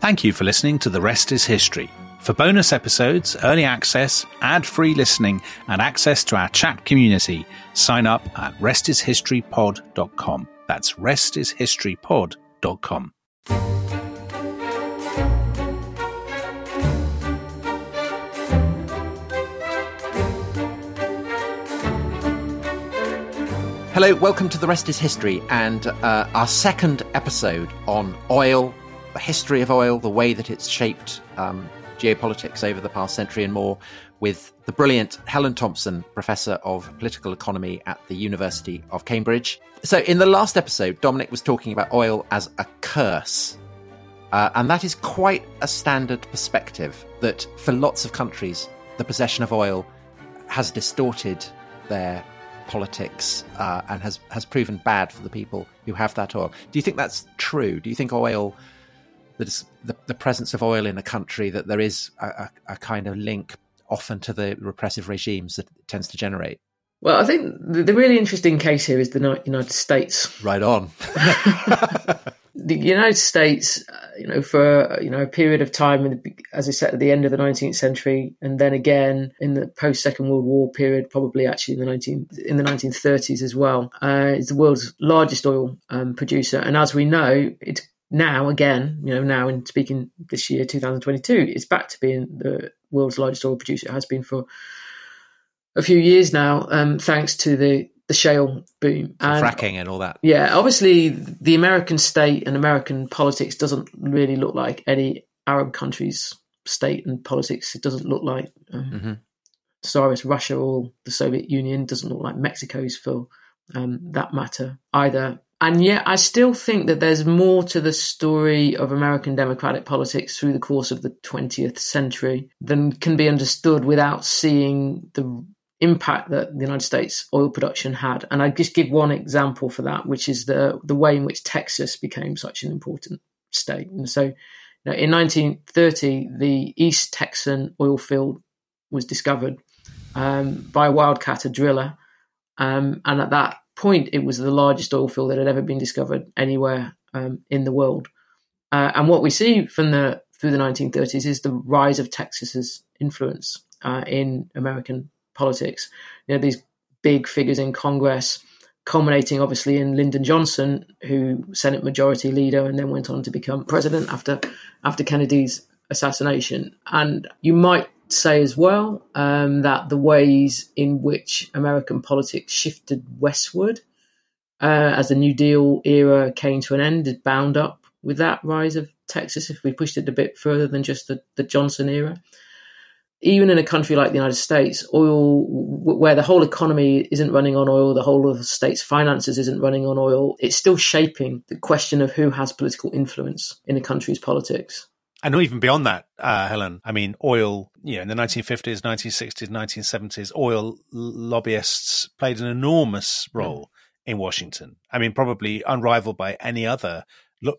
Thank you for listening to The Rest is History. For bonus episodes, early access, ad free listening, and access to our chat community, sign up at restishistorypod.com. That's restishistorypod.com. Hello, welcome to The Rest is History and uh, our second episode on oil, the history of oil, the way that it's shaped um, geopolitics over the past century and more, with the brilliant Helen Thompson, Professor of Political Economy at the University of Cambridge. So, in the last episode, Dominic was talking about oil as a curse. Uh, and that is quite a standard perspective that for lots of countries, the possession of oil has distorted their politics uh, and has, has proven bad for the people who have that oil. Do you think that's true? Do you think oil, the, the presence of oil in a country, that there is a, a, kind of link often to the repressive regimes that it tends to generate? Well, I think the, the really interesting case here is the United States. Right on. the United States, uh, you know, for you know a period of time, as I said, at the end of the 19th century, and then again in the post Second World War period, probably actually in the 19 in the 1930s as well, uh, is the world's largest oil um, producer, and as we know, it's now again, you know, now in speaking this year, 2022, it's back to being the world's largest oil producer. It has been for a few years now, um, thanks to the the shale boom and fracking and all that. Yeah, obviously the American state and American politics doesn't really look like any Arab country's state and politics. It doesn't look like um, mm-hmm. Tsarist Russia or the Soviet Union. Doesn't look like Mexico's for um, that matter either. And yet, I still think that there's more to the story of American democratic politics through the course of the 20th century than can be understood without seeing the impact that the United States oil production had. And I just give one example for that, which is the the way in which Texas became such an important state. And so, you know, in 1930, the East Texan oil field was discovered um, by a wildcatter driller, um, and at that point, it was the largest oil field that had ever been discovered anywhere um, in the world. Uh, and what we see from the through the 1930s is the rise of Texas's influence uh, in American politics. You know, these big figures in Congress, culminating obviously in Lyndon Johnson, who Senate Majority Leader and then went on to become president after after Kennedy's assassination. And you might say as well um, that the ways in which American politics shifted westward uh, as the New Deal era came to an end is bound up with that rise of Texas. If we pushed it a bit further than just the, the Johnson era, even in a country like the United States, oil, where the whole economy isn't running on oil, the whole of the state's finances isn't running on oil, it's still shaping the question of who has political influence in a country's politics. And even beyond that, uh, Helen, I mean, oil, you know, in the 1950s, 1960s, 1970s, oil lobbyists played an enormous role mm. in Washington. I mean, probably unrivaled by any other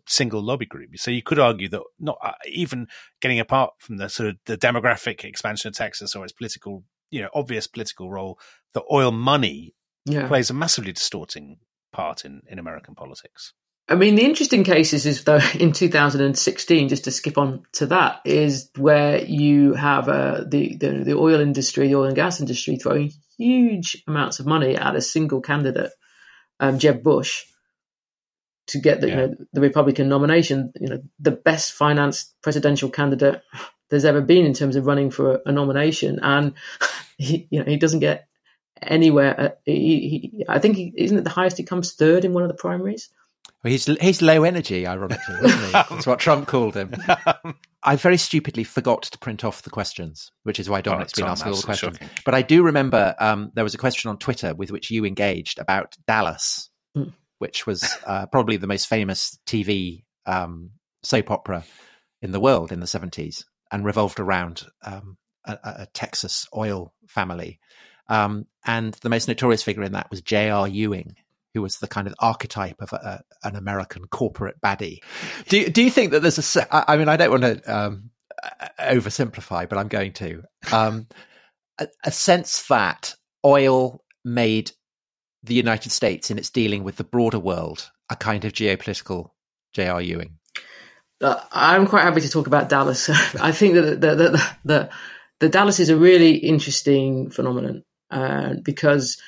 single lobby group. So you could argue that not uh, even getting apart from the sort of the demographic expansion of Texas or its political, you know, obvious political role, the oil money yeah. plays a massively distorting part in, in American politics. I mean, the interesting cases is though in 2016, just to skip on to that, is where you have uh, the, the the oil industry, the oil and gas industry, throwing huge amounts of money at a single candidate, um, Jeb Bush, to get the, yeah. you know, the Republican nomination. You know, the best financed presidential candidate there's ever been in terms of running for a, a nomination, and he, you know, he doesn't get anywhere. Uh, he, he, I think he, isn't it the highest he comes third in one of the primaries. Well, he's he's low energy, ironically, isn't he? That's what Trump called him. I very stupidly forgot to print off the questions, which is why Dominic's oh, been asking all the questions. Shocking. But I do remember um, there was a question on Twitter with which you engaged about Dallas, mm which was uh, probably the most famous TV um, soap opera in the world in the 70s and revolved around um, a, a, Texas oil family. Um, and the most notorious figure in that was J.R. Ewing, who was the kind of archetype of a, an American corporate baddie. Do, do you think that there's a, I mean, I don't want to um, oversimplify, but I'm going to, um, a, a sense that oil made the United States in its dealing with the broader world a kind of geopolitical J.R. Ewing? Uh, I'm quite happy to talk about Dallas. I think that the, the, the, the, Dallas is a really interesting phenomenon uh, because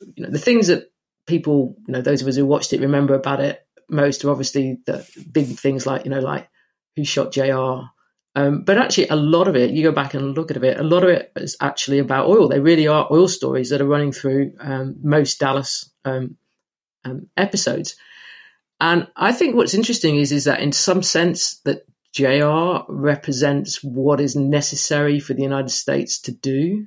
you know the things that people, you know, those of us who watched it remember about it most are obviously the big things like you know like who shot JR. Um, but actually, a lot of it, you go back and look at it, a lot of it is actually about oil. They really are oil stories that are running through um, most Dallas um, um episodes. And I think what's interesting is is that in some sense that JR represents what is necessary for the United States to do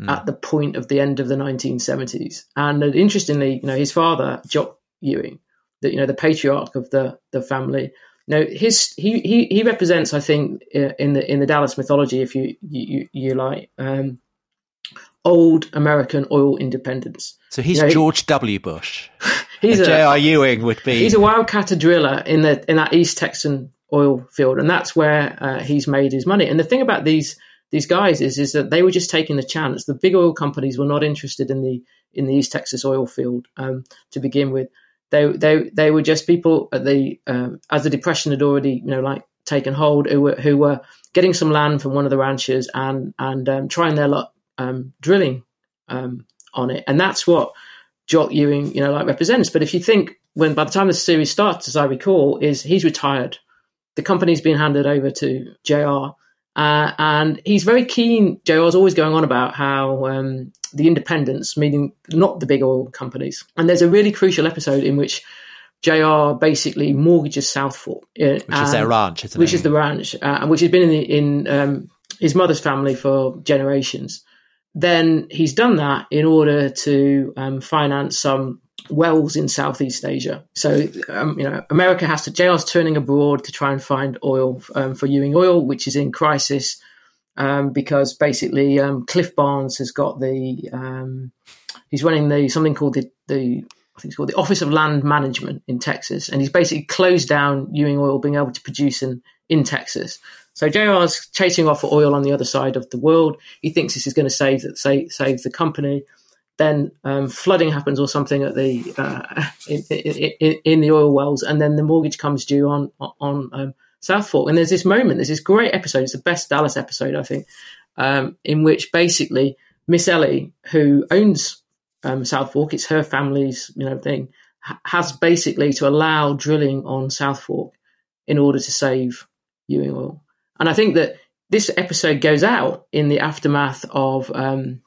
mm. at the point of the end of the 1970s. And interestingly, you know, his father, Jock Ewing, that you know the patriarch of the the family. Know, his he he, he represents, I think, in the in the Dallas mythology, if you you, you like, um, old American oil independence. So he's you know, George W. Bush. he's a J.R. Ewing would be. He's a wildcatter driller in the in that East Texan oil field, and that's where uh, he's made his money. And the thing about these these guys is is that they were just taking the chance. The big oil companies were not interested in the in the East Texas oil field um, to begin with. They they they were just people at the um, as the depression had already you know like taken hold who were who were getting some land from one of the ranchers and and um, trying their luck um, drilling um, on it, and that's what Jock Ewing you know like represents. But if you think when by the time the series starts, as I recall, is he's retired, the company's been handed over to JR. Uh, and he's very keen. JR's always going on about how um, the independents, meaning not the big oil companies. And there's a really crucial episode in which JR basically mortgages South Fork, uh, which is their ranch, which it? is the ranch, uh, which has been in, the, in um, his mother's family for generations. Then he's done that in order to um, finance some wells in Southeast Asia. So, um, you know, America has to, JR's turning abroad to try and find oil um, for Ewing Oil, which is in crisis um, because basically um, Cliff Barnes has got the, um, he's running the, something called the, the, I think it's called the Office of Land Management in Texas. And he's basically closed down Ewing Oil being able to produce in, in Texas. So JR's chasing off for oil on the other side of the world. He thinks this is going to save, save, save the company then um, flooding happens or something at the uh, in, in, in, the oil wells, and then the mortgage comes due on on um, South Fork. And there's this moment, there's this great episode. It's the best Dallas episode, I think, um, in which basically Miss Ellie, who owns um, South Fork, it's her family's you know thing, ha- has basically to allow drilling on South Fork in order to save Ewing Oil. And I think that this episode goes out in the aftermath of um,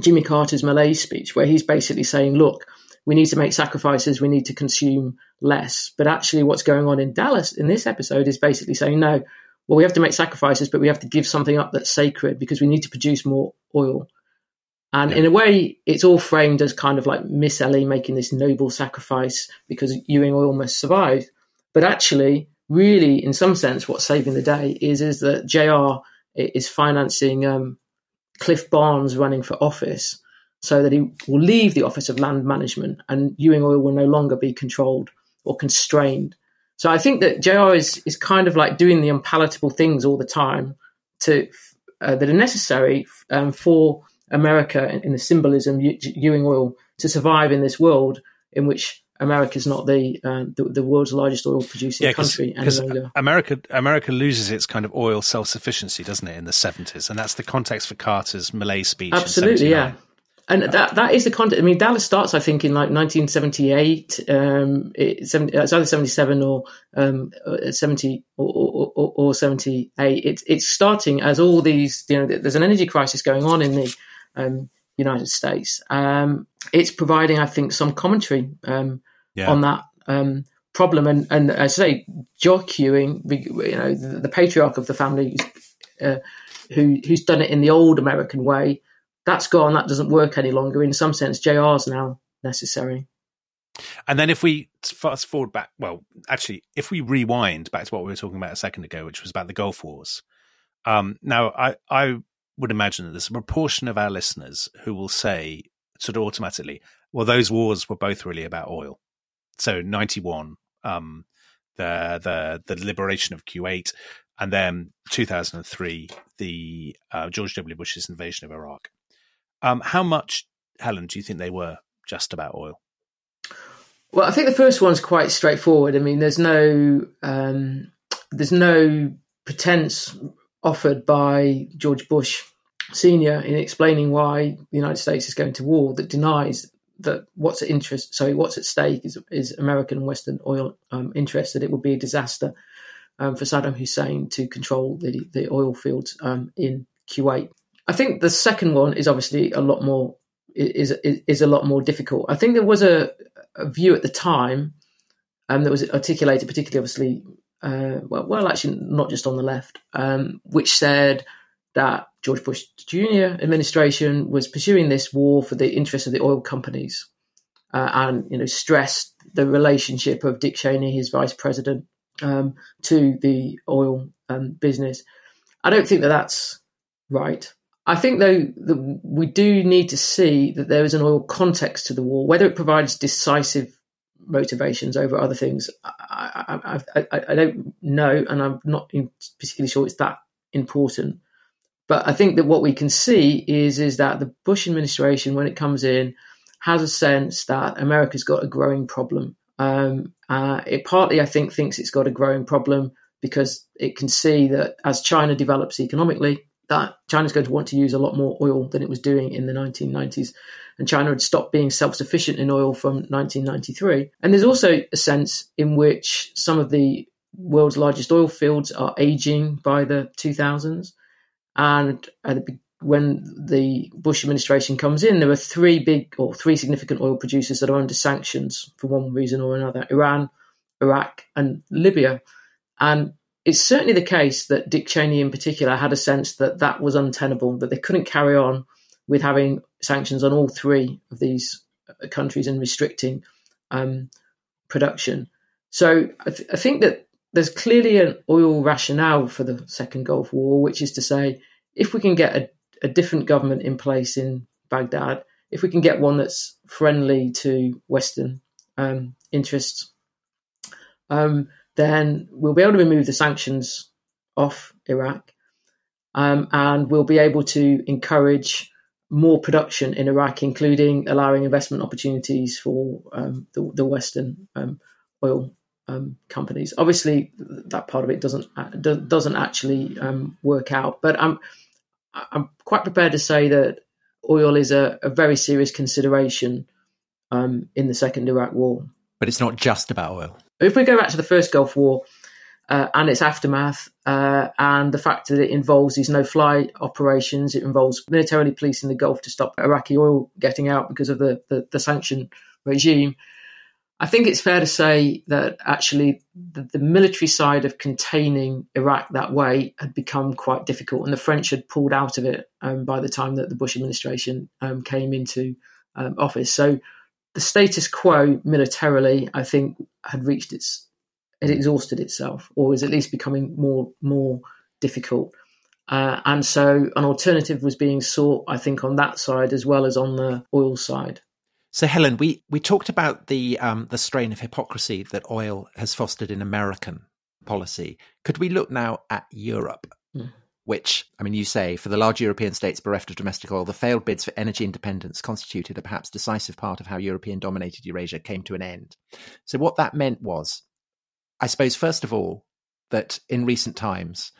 Jimmy Carter's Malaise speech, where he's basically saying, look, we need to make sacrifices, we need to consume less. But actually, what's going on in Dallas in this episode is basically saying, no, well, we have to make sacrifices, but we have to give something up that's sacred because we need to produce more oil. And yeah. in a way, it's all framed as kind of like Miss Ellie making this noble sacrifice because Ewing oil must survive. But actually, really, in some sense, what's saving the day is is that JR is financing um, Cliff Barnes running for office so that he will leave the Office of Land Management and Ewing Oil will no longer be controlled or constrained. So I think that JR is, is kind of like doing the unpalatable things all the time to uh, that are necessary um, for America in, in the symbolism Ewing Oil to survive in this world in which America is not the, uh, the, the world's largest oil producing yeah, country because America America loses its kind of oil self sufficiency, doesn't it, in the seventies, and that's the context for Carter's Malaise speech. Absolutely, yeah. And that that is the context. I mean, Dallas starts, I think, in like 1978. Um, it's either 77 or um, uh, 70 or, or, or 78. It's it's starting as all these. You know, there's an energy crisis going on in the um, United States. Um, it's providing, I think, some commentary um, yeah. on that um, problem. And, and as I say, Jock Ewing, you know, the, the patriarch of the family, uh, who who's done it in the old American way, that's gone. That doesn't work any longer. In some sense, JR's now necessary. And then if we fast forward back, well, actually, if we rewind back to what we were talking about a second ago, which was about the Gulf Wars. Um, now, I, I would imagine that there's a proportion of our listeners who will say, sort of automatically, well, those wars were both really about oil. So 91, um, the, the, the liberation of Kuwait, and then 2003, the uh, George W. Bush's invasion of Iraq. Um, how much, Helen, do you think they were just about oil? Well, I think the first one's quite straightforward. I mean, there's no um, there's no pretense offered by George Bush Senior in explaining why the United States is going to war that denies that what's at interest, sorry, what's at stake is, is American and Western oil um. That it would be a disaster um, for Saddam Hussein to control the the oil fields um, in Kuwait. I think the second one is obviously a lot more is is, is a lot more difficult. I think there was a, a view at the time um, that was articulated, particularly obviously, uh, well, well, actually not just on the left, um, which said that George Bush Jr. administration was pursuing this war for the interests of the oil companies, uh, and you know stressed the relationship of Dick Cheney, his vice president, um, to the oil um, business. I don't think that that's right. I think though that we do need to see that there is an oil context to the war, whether it provides decisive motivations over other things. I, I, I, I don't know, and I'm not particularly sure it's that important. But I think that what we can see is is that the Bush administration, when it comes in, has a sense that America's got a growing problem. Um, uh, it partly, I think, thinks it's got a growing problem because it can see that as China develops economically, that China's going to want to use a lot more oil than it was doing in the 1990s. And China had stopped being self sufficient in oil from 1993. And there's also a sense in which some of the world's largest oil fields are aging by the 2000s. And when the Bush administration comes in, there are three big or three significant oil producers that are under sanctions for one reason or another Iran, Iraq, and Libya. And it's certainly the case that Dick Cheney, in particular, had a sense that that was untenable, that they couldn't carry on with having sanctions on all three of these uh, countries and restricting um, production. So I, th- I think that there's clearly an oil rationale for the Second Gulf War, which is to say, if we can get a, a different government in place in Baghdad, if we can get one that's friendly to Western um, interests, um, then we'll be able to remove the sanctions off Iraq, um, and we'll be able to encourage more production in Iraq, including allowing investment opportunities for um, the, the, Western um, oil um, companies. Obviously, that part of it doesn't uh, doesn't actually work out. But I'm quite prepared to say that oil is a, a very serious consideration um, in the second Iraq War. But it's not just about oil. If we go back to the first Gulf War uh, and its aftermath, uh, and the fact that it involves these no-fly operations, it involves militarily policing the Gulf to stop Iraqi oil getting out because of the, the, the sanction regime I think it's fair to say that actually the, the, military side of containing Iraq that way had become quite difficult, and the French had pulled out of it um, by the time that the Bush administration um, came into um, office. So the status quo militarily, I think, had reached its, it exhausted itself, or was at least becoming more more difficult. Uh, and so an alternative was being sought, I think, on that side as well as on the oil side. So, Helen, we, we talked about the um, the strain of hypocrisy that oil has fostered in American policy. Could we look now at Europe? Mm. Which, I mean, you say for the large European states bereft of domestic oil, the failed bids for energy independence constituted a perhaps decisive part of how European dominated Eurasia came to an end. So, what that meant was, I suppose, first of all, that in recent times,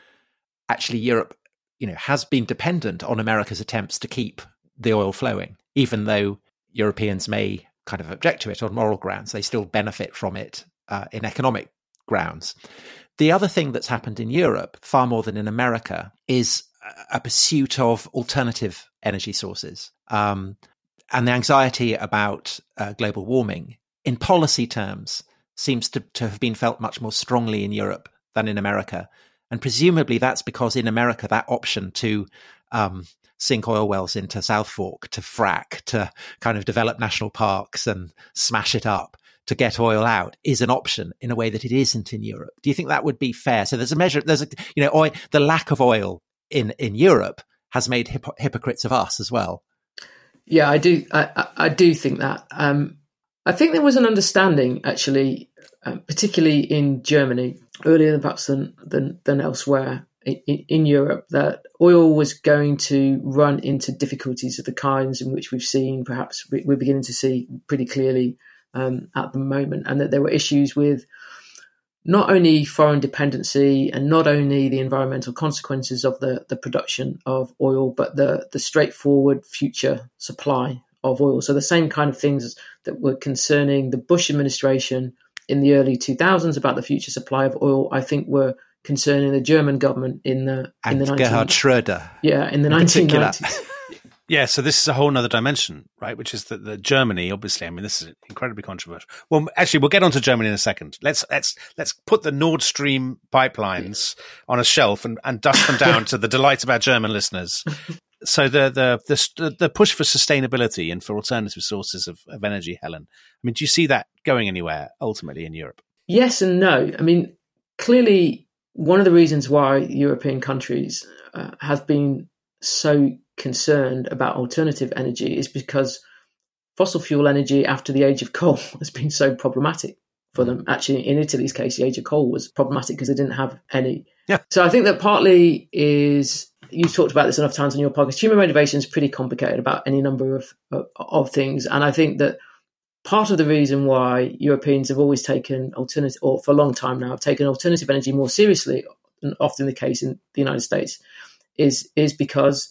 actually Europe, you know, has been dependent on America's attempts to keep the oil flowing, even though Europeans may kind of object to it on moral grounds, they still benefit from it uh, in economic grounds. The other thing that's happened in Europe, far more than in America, is a pursuit of alternative energy sources. Um, and the anxiety about uh, global warming, in policy terms, seems to, to have been felt much more strongly in Europe than in America. And presumably that's because in America, that option to um, sink oil wells into South Fork, to frack, to kind of develop national parks and smash it up to get oil out is an option in a way that it isn't in Europe. Do you think that would be fair? So there's a measure, there's a, you know, oil, the lack of oil in, in Europe has made hip- hypocrites of us as well. Yeah, I do. I, I do think that. Um, I think there was an understanding, actually, uh, particularly in Germany, earlier perhaps than than, than elsewhere, in, in, Europe that oil was going to run into difficulties of the kinds in which we've seen, perhaps we're beginning to see pretty clearly um, at the moment, and that there were issues with not only foreign dependency and not only the environmental consequences of the, the production of oil, but the, the straightforward future supply of oil. So the same kind of things that were concerning the Bush administration in the early 2000s about the future supply of oil, I think were concerning the German government in the and in the 19, Gerhard Schroeder. Yeah, in the 1990s. Yeah, so this is a whole other dimension, right? Which is that the Germany, obviously, I mean, this is incredibly controversial. Well, actually, we'll get onto Germany in a second. Let's let's let's put the Nord Stream pipelines on a shelf and, and dust them down to the delight of our German listeners. So the, the the the push for sustainability and for alternative sources of, of energy, Helen. I mean, do you see that going anywhere ultimately in Europe? Yes and no. I mean, clearly, one of the reasons why European countries uh, have been so concerned about alternative energy is because fossil fuel energy after the age of coal has been so problematic for them. Actually, in Italy's case, the age of coal was problematic because they didn't have any. Yeah. So I think that partly is you've talked about this enough times on your podcast. Human motivation is pretty complicated about any number of, of, of things, and I think that part of the reason why Europeans have always taken alternative, or for a long time now, have taken alternative energy more seriously than often the case in the United States, is is because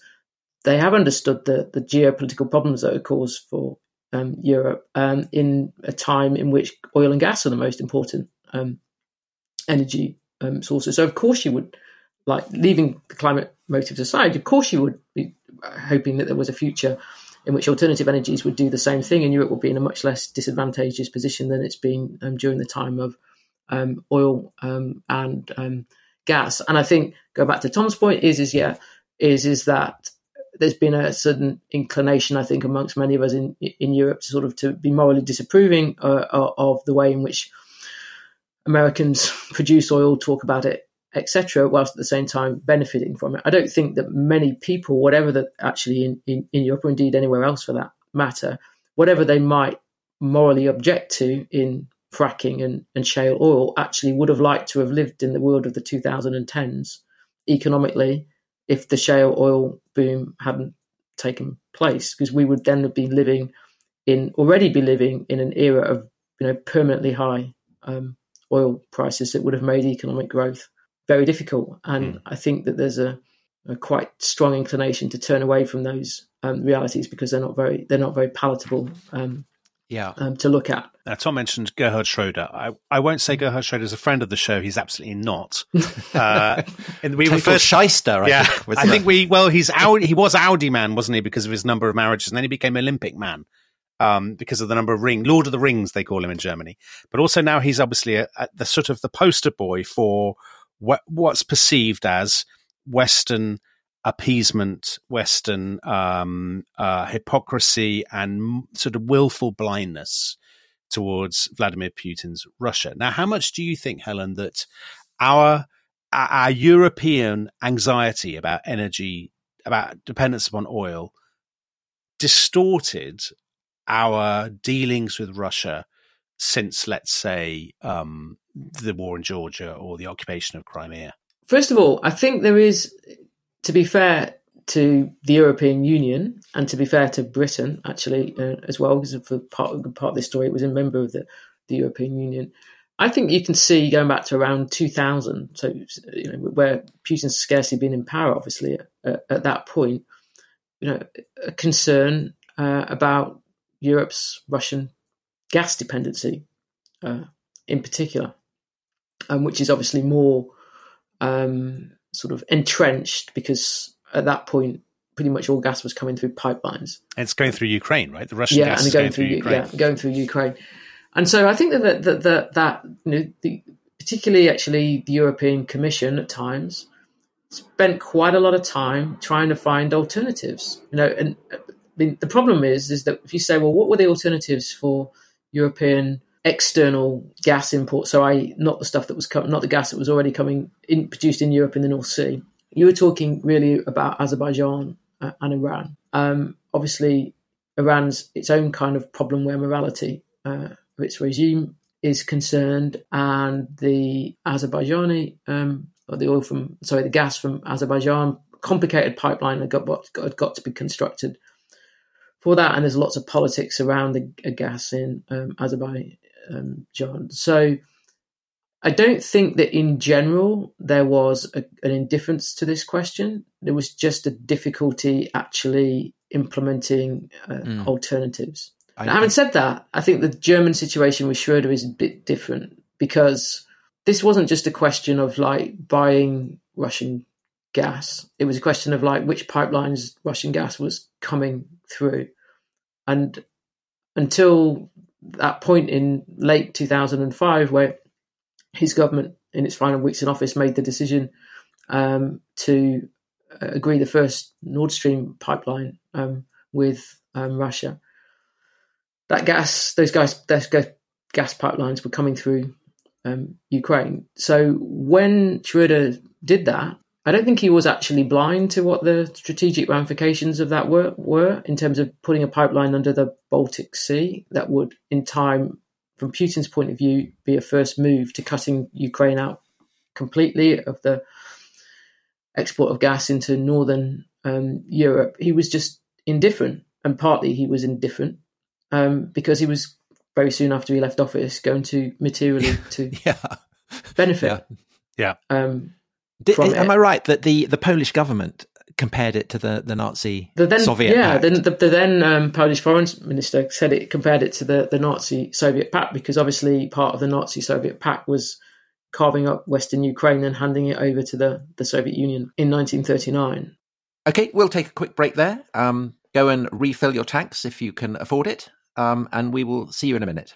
they have understood the, the geopolitical problems that are caused for um, Europe um, in a time in which oil and gas are the most important um, energy um, sources. So, of course, you would like leaving the climate motives aside. Of course, you would be hoping that there was a future in which alternative energies would do the same thing, and Europe would be in a much less disadvantageous position than it's been um, during the time of um, oil and gas. And I think go back to Tom's point is is yeah is is that there's been a sudden inclination, I think, amongst many of us in in Europe to sort of to be morally disapproving uh, of the way in which Americans produce oil, talk about it, etc., whilst at the same time benefiting from it. I don't think that many people, whatever that actually in, in, in Europe or indeed anywhere else for that matter, whatever they might morally object to in fracking and, and shale oil, actually would have liked to have lived in the world of the 2010s economically if the shale oil boom hadn't taken place, because we would then have been living in already be living in an era of you know permanently high um, oil prices that would have made economic growth very difficult. And mm. I think that there's a, a, quite strong inclination to turn away from those um, realities because they're not very they're not very palatable um, yeah. Um, to look at. Now, Tom mentioned Gerhard Schroeder. I, I won't say Gerhard Schroeder is a friend of the show. He's absolutely not. Uh, and we Total refer shyster. I yeah, think, I think we. Well, he's Audi, he was Audi man, wasn't he? Because of his number of marriages, and then he became Olympic man um, because of the number of ring Lord of the Rings they call him in Germany. But also now he's obviously a, a, the sort of the poster boy for what, what's perceived as Western appeasement, Western um, uh, hypocrisy, and sort of willful blindness towards Vladimir Putin's Russia. Now, how much do you think, Helen, that our our European anxiety about energy, about dependence upon oil, distorted our dealings with Russia since, let's say, um, the war in Georgia or the occupation of Crimea? First of all, I think there is to be fair to the European Union and to be fair to Britain, actually, uh, as well, because for part of, part of this story, it was a member of the, the European Union. I think you can see going back to around 2000, so you know where Putin's scarcely been in power, obviously at, at that point, you know, a concern uh, about Europe's Russian gas dependency, uh, in particular, um, which is obviously more um, sort of entrenched because at that point, pretty much all gas was coming through pipelines. it's going through Ukraine, right? The Russian yeah, gas and is going, going through, Ukraine. Yeah, going through Ukraine. And so I think that that that, that you know, the, particularly actually the European Commission at times spent quite a lot of time trying to find alternatives. You know, and I mean, the problem is is that if you say, well, what were the alternatives for European external gas imports? So I not the stuff that was co- not the gas that was already coming in produced in Europe in the North Sea you were talking really about Azerbaijan uh, and Iran. Um, obviously, Iran's its own kind of problem where morality uh, of its regime is concerned, and the Azerbaijani um, or the oil from sorry the gas from Azerbaijan complicated pipeline had got had got to be constructed for that, and there's lots of politics around the gas in um, Azerbaijan. So I don't think that in general there was a, an indifference to this question. There was just a difficulty actually implementing uh, mm. alternatives. I, now, having said that, I think the German situation with Schroeder is a bit different because this wasn't just a question of like buying Russian gas. It was a question of like which pipelines Russian gas was coming through. And until that point in late 2005, where his government, in its final weeks in office, made the decision um, to uh, agree the first Nord Stream pipeline um, with um, Russia. That gas, those guys, those gas pipelines were coming through um, Ukraine. So when Schroeder did that, I don't think he was actually blind to what the strategic ramifications of that were, were in terms of putting a pipeline under the Baltic Sea that would, in time, from Putin's point of view, be a first move to cutting Ukraine out completely of the export of gas into northern um, Europe. He was just indifferent, and partly he was indifferent um, because he was very soon after he left office going to materially to yeah. benefit. Yeah. yeah. Um, did, am I right that the, the Polish government compared it to the, the Nazi the then, Soviet yeah, pact? the, the, the then um, Polish foreign minister said it compared it to the, the Nazi Soviet pact because obviously part of the Nazi Soviet pact was carving up Western Ukraine and handing it over to the, the Soviet Union in 1939. Okay, we'll take a quick break there. Um, go and refill your tanks if you can afford it, um, and we will see you in a minute.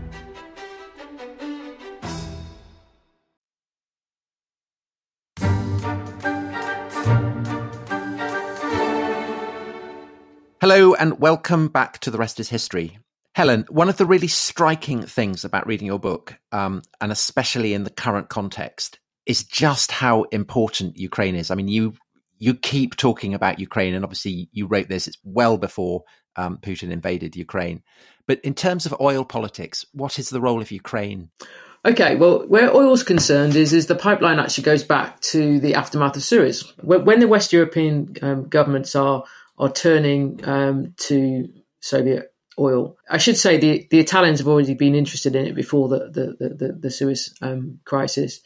Hello, and welcome back to The Rest is History. Helen, one of the really striking things about reading your book, um, and especially in the current context, is just how important Ukraine is. I mean, you you keep talking about Ukraine, and obviously you wrote this. It's well before um, Putin invaded Ukraine. But in terms of oil politics, what is the role of Ukraine? Okay, well, where oil's concerned is is the pipeline actually goes back to the aftermath of Suez. When the West European um, governments are are turning um, to Soviet oil. I should say the, the Italians have already been interested in it before the the, the, the Suez um, crisis.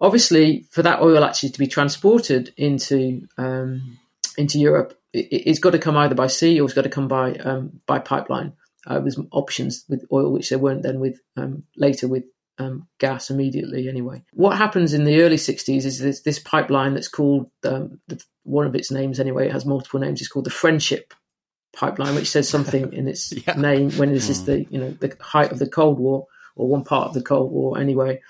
Obviously, for that oil actually to be transported into um, into Europe, it, has got to come either by sea or it's got to come by um, by pipeline. Uh, there's options with oil, which there weren't then with um, later with um, gas immediately anyway. What happens in the early 60s is this, this pipeline that's called, um, the, one of its names anyway, it has multiple names, it's called the Friendship Pipeline, which says something in its yeah. name when this is hmm. the, you know, the height of the Cold War or one part of the Cold War anyway.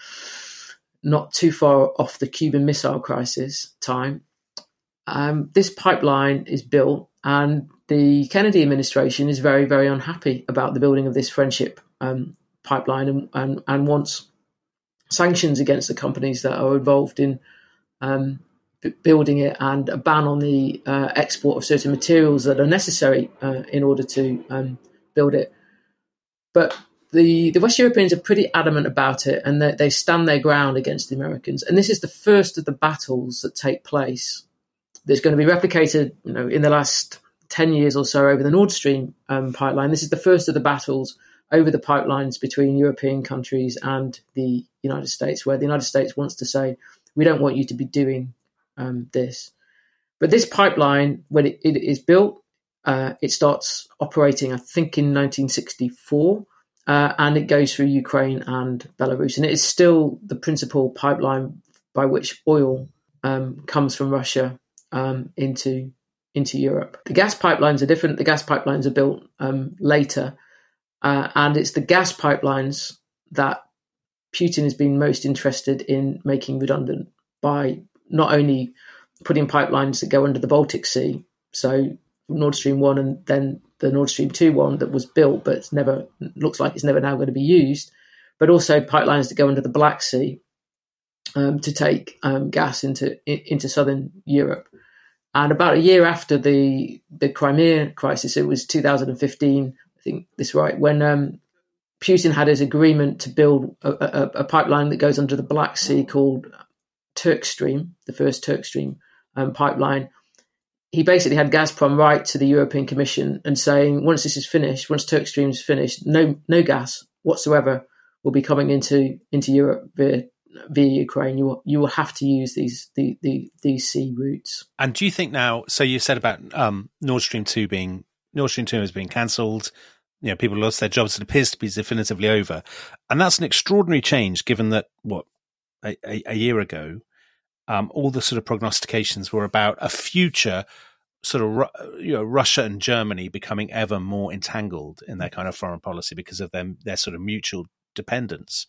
not too far off the Cuban Missile Crisis time. Um, this pipeline is built, and the Kennedy administration is very, very unhappy about the building of this friendship um, pipeline and, and, and, wants sanctions against the companies that are involved in um, b- building it and a ban on the uh, export of certain materials that are necessary uh, in order to um, build it. But the, the West Europeans are pretty adamant about it and they, they stand their ground against the Americans. And this is the first of the battles that take place that's going to be replicated you know, in the last 10 years or so over the Nord Stream um, pipeline. This is the first of the battles over the pipelines between European countries and the United States, where the United States wants to say, we don't want you to be doing um, this. But this pipeline, when it, it is built, uh, it starts operating, I think, in 1964 uh, and it goes through Ukraine and Belarus. And it is still the principal pipeline by which oil um, comes from Russia um, into into Europe. The gas pipelines are different. The gas pipelines are built um, later, uh, and it's the gas pipelines that Putin has been most interested in making redundant by not only putting pipelines that go under the Baltic Sea, so Nord Stream one and then the Nord Stream 2 one that was built but never looks like it's never now going to be used, but also pipelines that go under the Black Sea um, to take um, gas into into southern Europe. And about a year after the the Crimea crisis, it was 2015, I think this right, when um, Putin had his agreement to build a, a, a, pipeline that goes under the Black Sea called Turk Stream, the first Turk Stream um, pipeline, he basically had Gazprom write to the European Commission and saying, once this is finished, once Turk Stream is finished, no no gas whatsoever will be coming into into Europe via via Ukraine. You will you will have to use these the, the these sea routes. And do you think now? So you said about um, Nord Stream two being Nord Stream two has been cancelled. You know, people lost their jobs. It appears to be definitively over, and that's an extraordinary change, given that what a, a, a year ago um, all the sort of prognostications were about a future sort of you know Russia and Germany becoming ever more entangled in their kind of foreign policy because of them their sort of mutual dependence.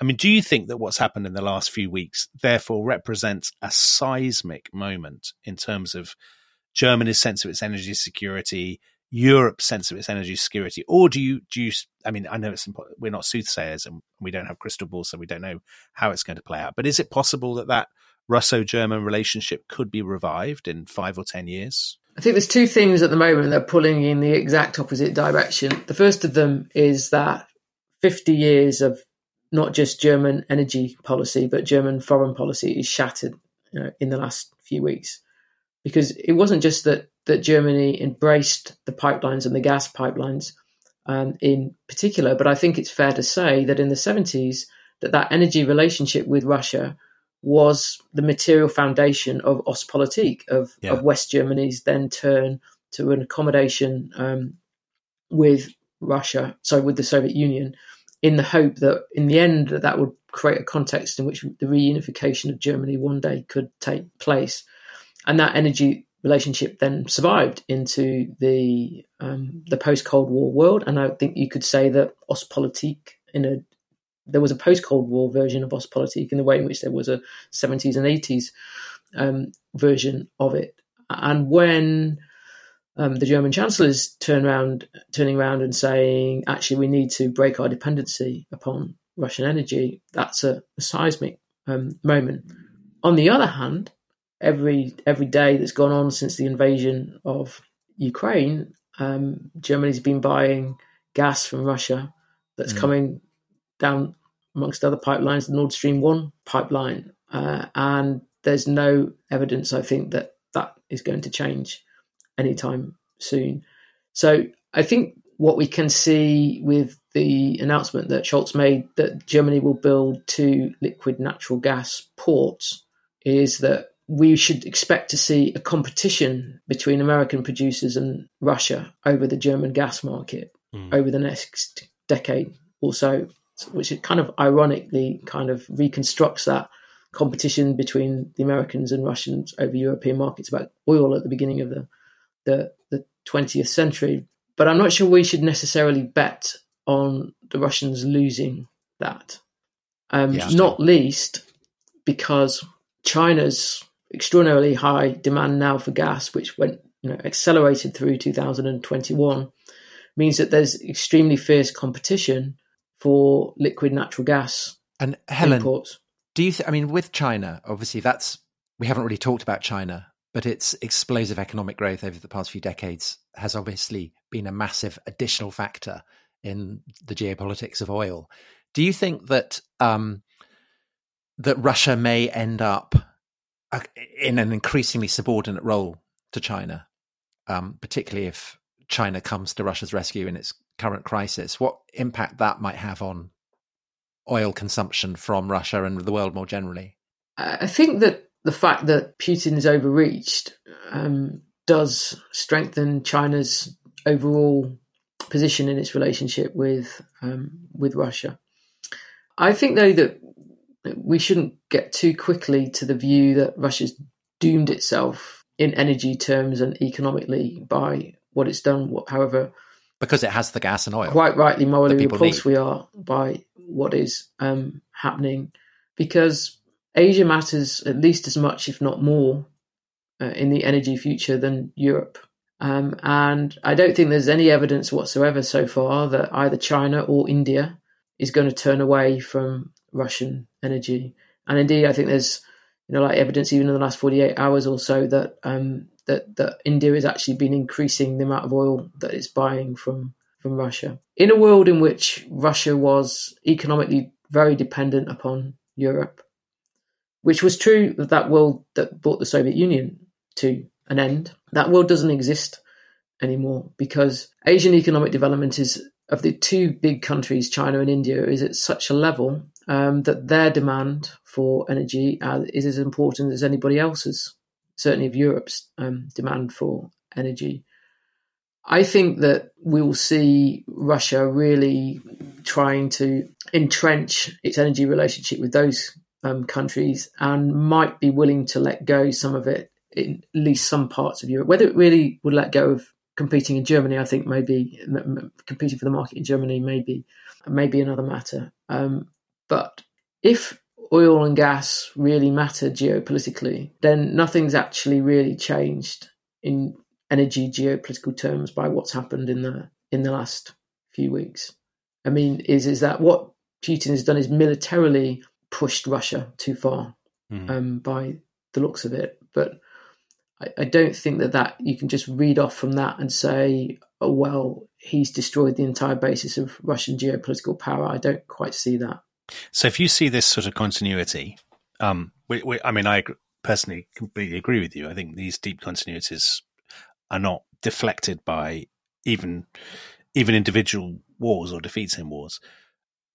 I mean, do you think that what's happened in the last few weeks therefore represents a seismic moment in terms of Germany's sense of its energy security, Europe's sense of its energy security, or do you do you? I mean, I know it's important. We're not soothsayers and we don't have crystal balls, so we don't know how it's going to play out. But is it possible that that Russo German relationship could be revived in five or 10 years? I think there's two things at the moment that are pulling in the exact opposite direction. The first of them is that 50 years of not just German energy policy, but German foreign policy is shattered you know, in the last few weeks. Because it wasn't just that, that Germany embraced the pipelines and the gas pipelines um, in particular, but I think it's fair to say that in the 70s, that that energy relationship with Russia was the material foundation of Ostpolitik, of, yeah. of West Germany's then turn to an accommodation um, with Russia, so with the Soviet Union, in the hope that in the end that, that would create a context in which the reunification of Germany one day could take place. And that energy relationship then survived into the um, the post Cold War world, and I think you could say that Ostpolitik, in a there was a post Cold War version of Ostpolitik in the way in which there was a 70s and 80s um, version of it. And when um, the German Chancellor is turn around, turning around and saying, actually, we need to break our dependency upon Russian energy, that's a, a seismic um, moment. On the other hand, every every day that's gone on since the invasion of Ukraine, um, Germany's been buying gas from Russia that's mm. coming down amongst other pipelines, the Nord Stream 1 pipeline. Uh, and there's no evidence, I think, that that is going to change anytime soon. So I think what we can see with the announcement that Scholz made that Germany will build two liquid natural gas ports is that we should expect to see a competition between American producers and Russia over the German gas market mm. over the next decade or so which it kind of ironically kind of reconstructs that competition between the Americans and Russians over European markets about oil at the beginning of the, the, the 20th century. But I'm not sure we should necessarily bet on the Russians losing that. Um, yeah, not least because China's extraordinarily high demand now for gas, which went you know accelerated through 2021, means that there's extremely fierce competition for liquid natural gas and Helen, imports. Do you? Th- I mean, with China, obviously, that's we haven't really talked about China, but its explosive economic growth over the past few decades has obviously been a massive additional factor in the geopolitics of oil. Do you think that um, that Russia may end up in an increasingly subordinate role to China, um, particularly if China comes to Russia's rescue in its current crisis? What impact that might have on oil consumption from Russia and the world more generally? I think that the fact that Putin is overreached um, does strengthen China's overall position in its relationship with um, with Russia. I think, though, that we shouldn't get too quickly to the view that Russia's doomed itself in energy terms and economically by what it's done. However, because it has the gas and oil, quite rightly morally repulsed we are by what is um, happening, because Asia matters at least as much, if not more, uh, in the energy future than Europe. Um, and I don't think there's any evidence whatsoever so far that either China or India is going to turn away from Russian energy. And indeed, I think there's you know like evidence even in the last 48 hours or so that um, that that India has actually been increasing the amount of oil that it's buying from from Russia. In a world in which Russia was economically very dependent upon Europe, which was true of that world that brought the Soviet Union to an end. That world doesn't exist anymore because Asian economic development is of the two big countries, China and India, is at such a level um, that their demand for energy uh, is as important as anybody else's, certainly of Europe's um, demand for energy. I think that we will see Russia really trying to entrench its energy relationship with those um, countries and might be willing to let go some of it in at least some parts of Europe. Whether it really would let go of competing in Germany, I think maybe competing for the market in Germany maybe maybe another matter. Um, but if oil and gas really matter geopolitically, then nothing's actually really changed in energy geopolitical terms by what's happened in the in the last few weeks. I mean, is is that what Putin has done is militarily pushed Russia too far mm. um, by the looks of it, but I, I don't think that that you can just read off from that and say, oh well, he's destroyed the entire basis of Russian geopolitical power. I don't quite see that. So, if you see this sort of continuity, um, we, we, I mean, I personally completely agree with you. I think these deep continuities are not deflected by even even individual wars or defeats in wars,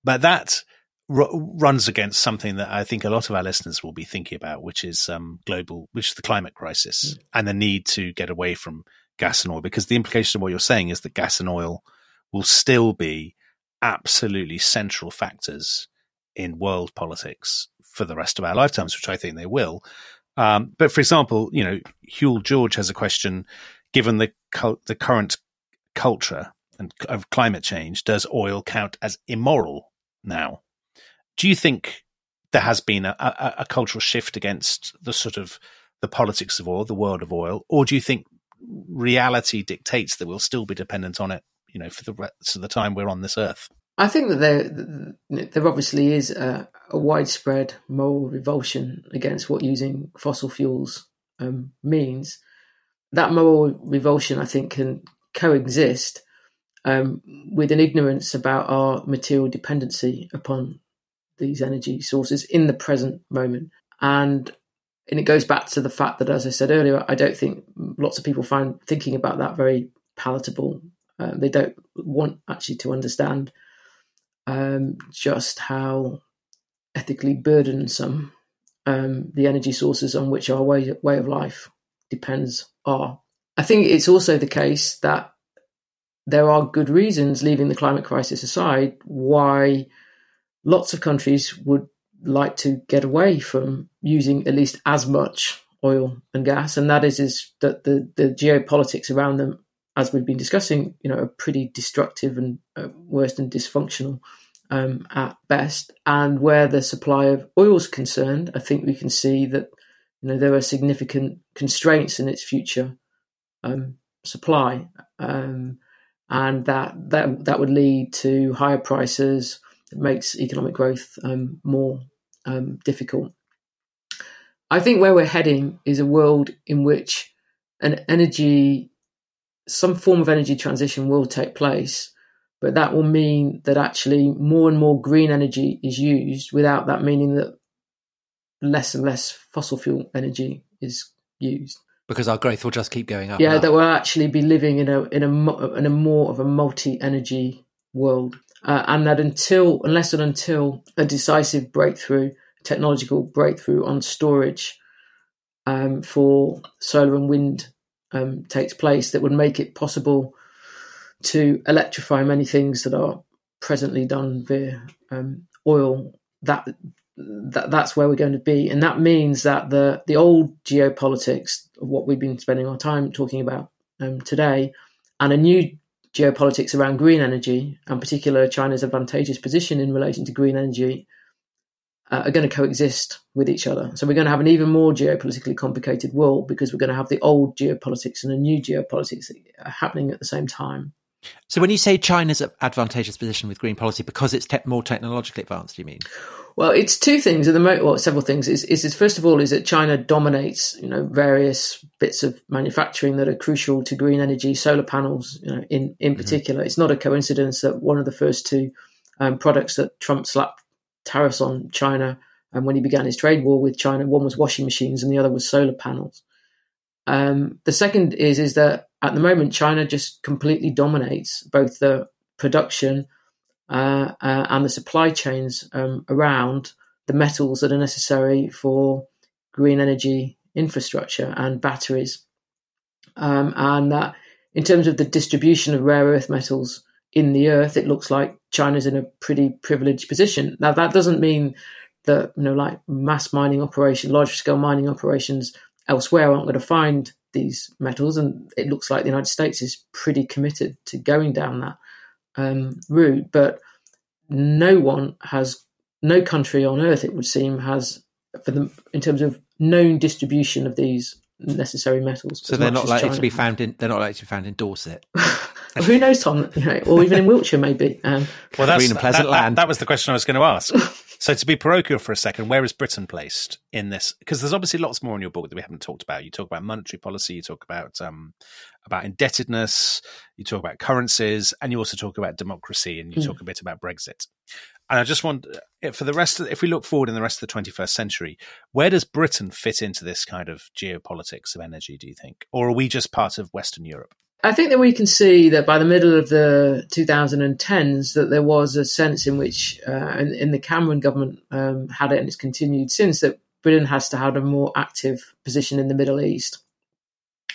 but that r- runs against something that I think a lot of our listeners will be thinking about, which is um, global, which is the climate crisis mm. and the need to get away from gas and oil. Because the implication of what you're saying is that gas and oil will still be absolutely central factors in world politics for the rest of our lifetimes, which I think they will. Um, but for example, you know, Huell George has a question: Given the the current culture and of climate change, does oil count as immoral now? Do you think there has been a, a, a cultural shift against the sort of the politics of oil, the world of oil, or do you think reality dictates that we'll still be dependent on it, you know, for the rest of the time we're on this earth? I think that there there obviously is a, a widespread moral revulsion against what using fossil fuels um, means. That moral revulsion, I think, can coexist um, with an ignorance about our material dependency upon these energy sources in the present moment. And and it goes back to the fact that, as I said earlier, I don't think lots of people find thinking about that very palatable. Uh, they don't want actually to understand um, just how ethically burdensome um, the energy sources on which our way, way of life depends are. I think it's also the case that there are good reasons, leaving the climate crisis aside, why lots of countries would like to get away from using at least as much oil and gas, and that is is that the the geopolitics around them, as we've been discussing, you know, are pretty destructive and uh, worse than dysfunctional um, at best. And where the supply of oil is concerned, I think we can see that you know there are significant constraints in its future um, supply, um, and that that that would lead to higher prices. It makes economic growth um, more um, difficult. I think where we're heading is a world in which an energy, some form of energy transition will take place, but that will mean that actually more and more green energy is used without that meaning that less and less fossil fuel energy is used because our growth will just keep going up. Yeah, that we'll actually be living in a in a in a more of a multi energy world, uh, and that until unless and until a decisive breakthrough, technological breakthrough on storage um, for solar and wind um, takes place, that would make it possible to electrify many things that are presently done via um, oil. That that that's where we're going to be, and that means that the the old geopolitics of what we've been spending our time talking about um, today, and a new geopolitics around green energy, and particular China's advantageous position in relation to green energy, uh, are going to coexist with each other. So we're going to have an even more geopolitically complicated world because we're going to have the old geopolitics and a new geopolitics happening at the same time. So when you say China's advantageous position with green policy because it's te- more technologically advanced, do you mean? Well, it's two things at the moment. Well, several things. Is, is, is first of all is that China dominates, you know, various bits of manufacturing that are crucial to green energy, solar panels, you know, in in mm-hmm. particular. It's not a coincidence that one of the first two um, products that Trump slapped tariffs on China, and um, when he began his trade war with China, one was washing machines and the other was solar panels. Um, the second is is that at the moment China just completely dominates both the production uh, uh, and the supply chains um, around the metals that are necessary for green energy infrastructure and batteries, um, and that in terms of the distribution of rare earth metals in the earth, it looks like China's in a pretty privileged position. Now that doesn't mean that you know like mass mining operation, large scale mining operations elsewhere aren't going to find these metals, and it looks like the United States is pretty committed to going down that um, route. But no one has, no country on earth, it would seem, has for them in terms of known distribution of these necessary metals. So they're not likely China. to be found in. They're not likely to be found in Dorset. Who knows, Tom? You know, or even in Wiltshire, maybe. Um, well, that's, green and pleasant that, land. That, that was the question I was going to ask. So to be parochial for a second, where is Britain placed in this? Because there's obviously lots more in your book that we haven't talked about. You talk about monetary policy, you talk about um, about indebtedness, you talk about currencies, and you also talk about democracy, and you mm. talk a bit about Brexit. And I just want uh, for the rest of, if we look forward in the rest of the 21st century, where does Britain fit into this kind of geopolitics of energy? Do you think, or are we just part of Western Europe? I think that we can see that by the middle of the 2010s that there was a sense in which, uh, in, in, the Cameron government um, had it, and it's continued since that Britain has to have a more active position in the Middle East.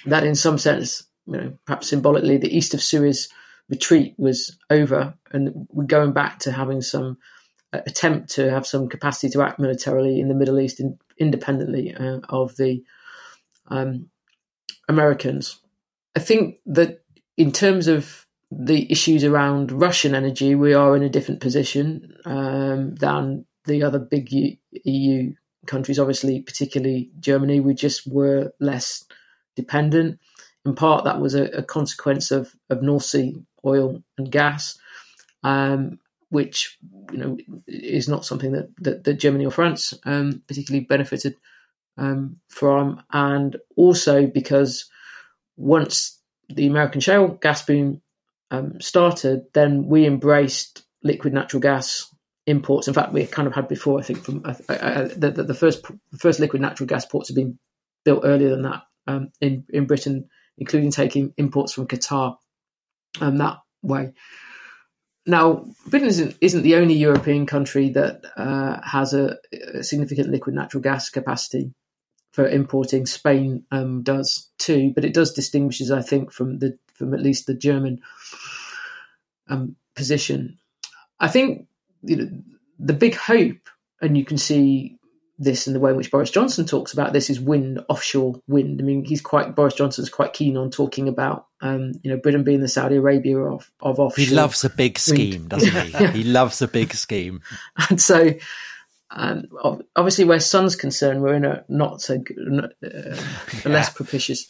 That, in some sense, you know, perhaps symbolically, the East of Suez retreat was over, and we're going back to having some uh, attempt to have some capacity to act militarily in the Middle East in, independently uh, of the um, Americans. I think that in terms of the issues around Russian energy, we are in a different position um, than the other big EU countries. Obviously, particularly Germany, we just were less dependent. In part, that was a, a consequence of, of North Sea oil and gas, um, which you know is not something that, that, that Germany or France um, particularly benefited um, from, and also because once the American shale gas boom um, started, then we embraced liquid natural gas imports. In fact, we kind of had before. I think from uh, uh, the, the, the, first the first liquid natural gas ports have been built earlier than that um, in in Britain, including taking imports from Qatar um, that way. Now, Britain isn't, isn't the only European country that uh, has a, a, significant liquid natural gas capacity for importing. Spain um, does too, but it does distinguishes, I think, from the from at least the German um, position. I think you know the big hope, and you can see this and the way in which Boris Johnson talks about this is wind, offshore wind. I mean, he's quite Boris Johnson's quite keen on talking about um, you know Britain being the Saudi Arabia of of offshore. He loves a big scheme, wind. doesn't he? yeah. He loves a big scheme. And so, um, obviously, where Sun's concerned, we're in a not so good, uh, a less propitious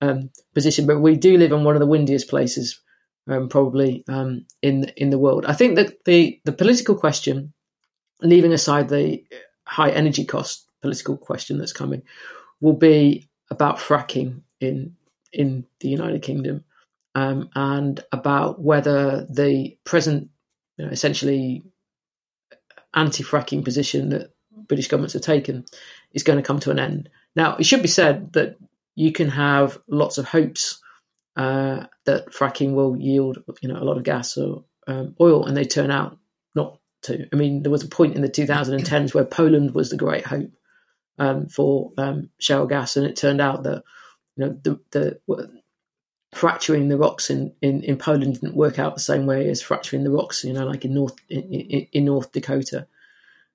um, position, but we do live in one of the windiest places. Um, probably um, in in the world. I think that the the political question, leaving aside the high energy cost political question that's coming will be about fracking in in the United Kingdom um, and about whether the present you know, essentially anti-fracking position that British governments have taken is going to come to an end. Now, it should be said that you can have lots of hopes uh, that fracking will yield, you know, a lot of gas or um, oil, and they turn out not to. I mean, there was a point in the 2010s where Poland was the great hope um, for um, shale gas, and it turned out that you know the, the fracturing the rocks in, in, in Poland didn't work out the same way as fracturing the rocks, you know, like in North in, in, North Dakota.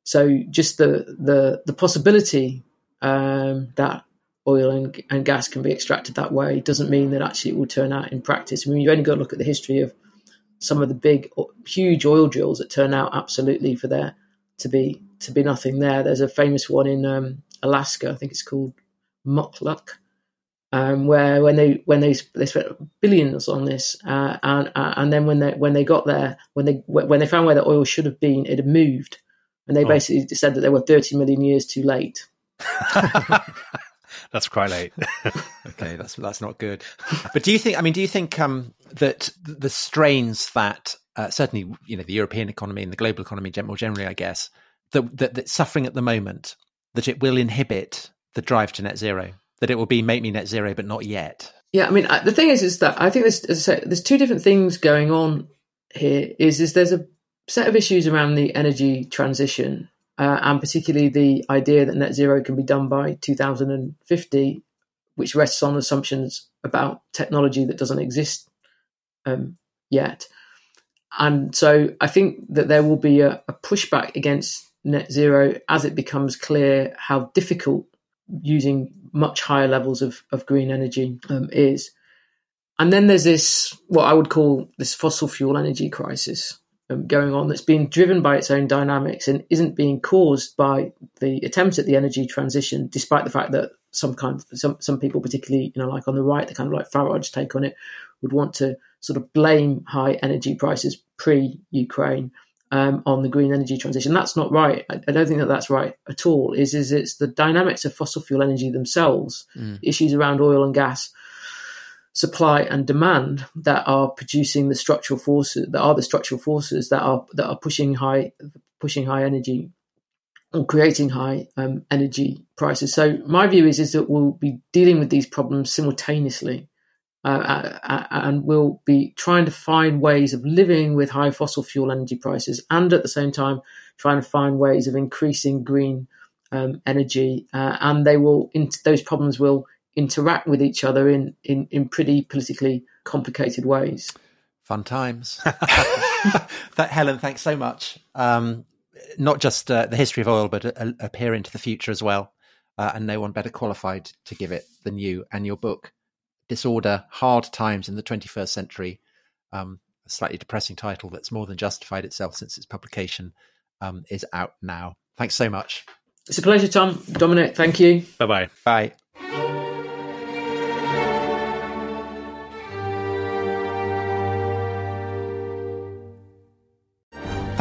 So just the the the possibility um, that oil and, and gas can be extracted that way doesn't mean that actually it will turn out in practice. I mean, you only got to look at the history of some of the big, huge oil drills that turn out absolutely for there to be to be nothing there. There's a famous one in um, Alaska, I think it's called Mukluk, um, where when they when they they spent billions on this, uh, and uh, and then when they when they got there, when they when they found where the oil should have been, it had moved, and they oh. basically said that they were 30 million years too late. that's quite late. okay, that's that's not good. But do you think? I mean, do you think um, that the strains that uh, certainly you know the European economy and the global economy more generally, I guess, that, that that's suffering at the moment, that it will inhibit the drive to net zero, that it will be make me net zero, but not yet. Yeah, I mean, the thing is, is that I think there's, as I say, there's two different things going on here. Is is there's a set of issues around the energy transition uh, and particularly the idea that net zero can be done by 2050, which rests on assumptions about technology that doesn't exist um, yet. And so I think that there will be a, a, pushback against net zero as it becomes clear how difficult using much higher levels of, of green energy um, is. And then there's this, what I would call this fossil fuel energy crisis, going on that's being driven by its own dynamics and isn't being caused by the attempts at the energy transition, despite the fact that some kind of, some some people, particularly you know like on the right, the kind of like Farage take on it, would want to sort of blame high energy prices pre-Ukraine um, on the green energy transition. That's not right. I, I, don't think that that's right at all. Is is it's the dynamics of fossil fuel energy themselves, mm. issues around oil and gas supply and demand that are producing the structural forces that are the structural forces that are that are pushing high pushing high energy and creating high um, energy prices. So my view is is that we'll be dealing with these problems simultaneously, uh, uh, uh, and we'll be trying to find ways of living with high fossil fuel energy prices, and at the same time trying to find ways of increasing green um, energy, uh, and they will in, those problems will interact with each other in, in, in pretty politically complicated ways. Fun times. that, Helen, thanks so much. Um, not just uh, the history of oil, but a, a, peer into the future as well. Uh, and no one better qualified to give it than you and your book, Disorder Hard Times in the 21st Century. Um, a slightly depressing title that's more than justified itself since its publication um, is out now. Thanks so much. It's a pleasure, Tom. Dominic, thank you. Bye-bye. Bye.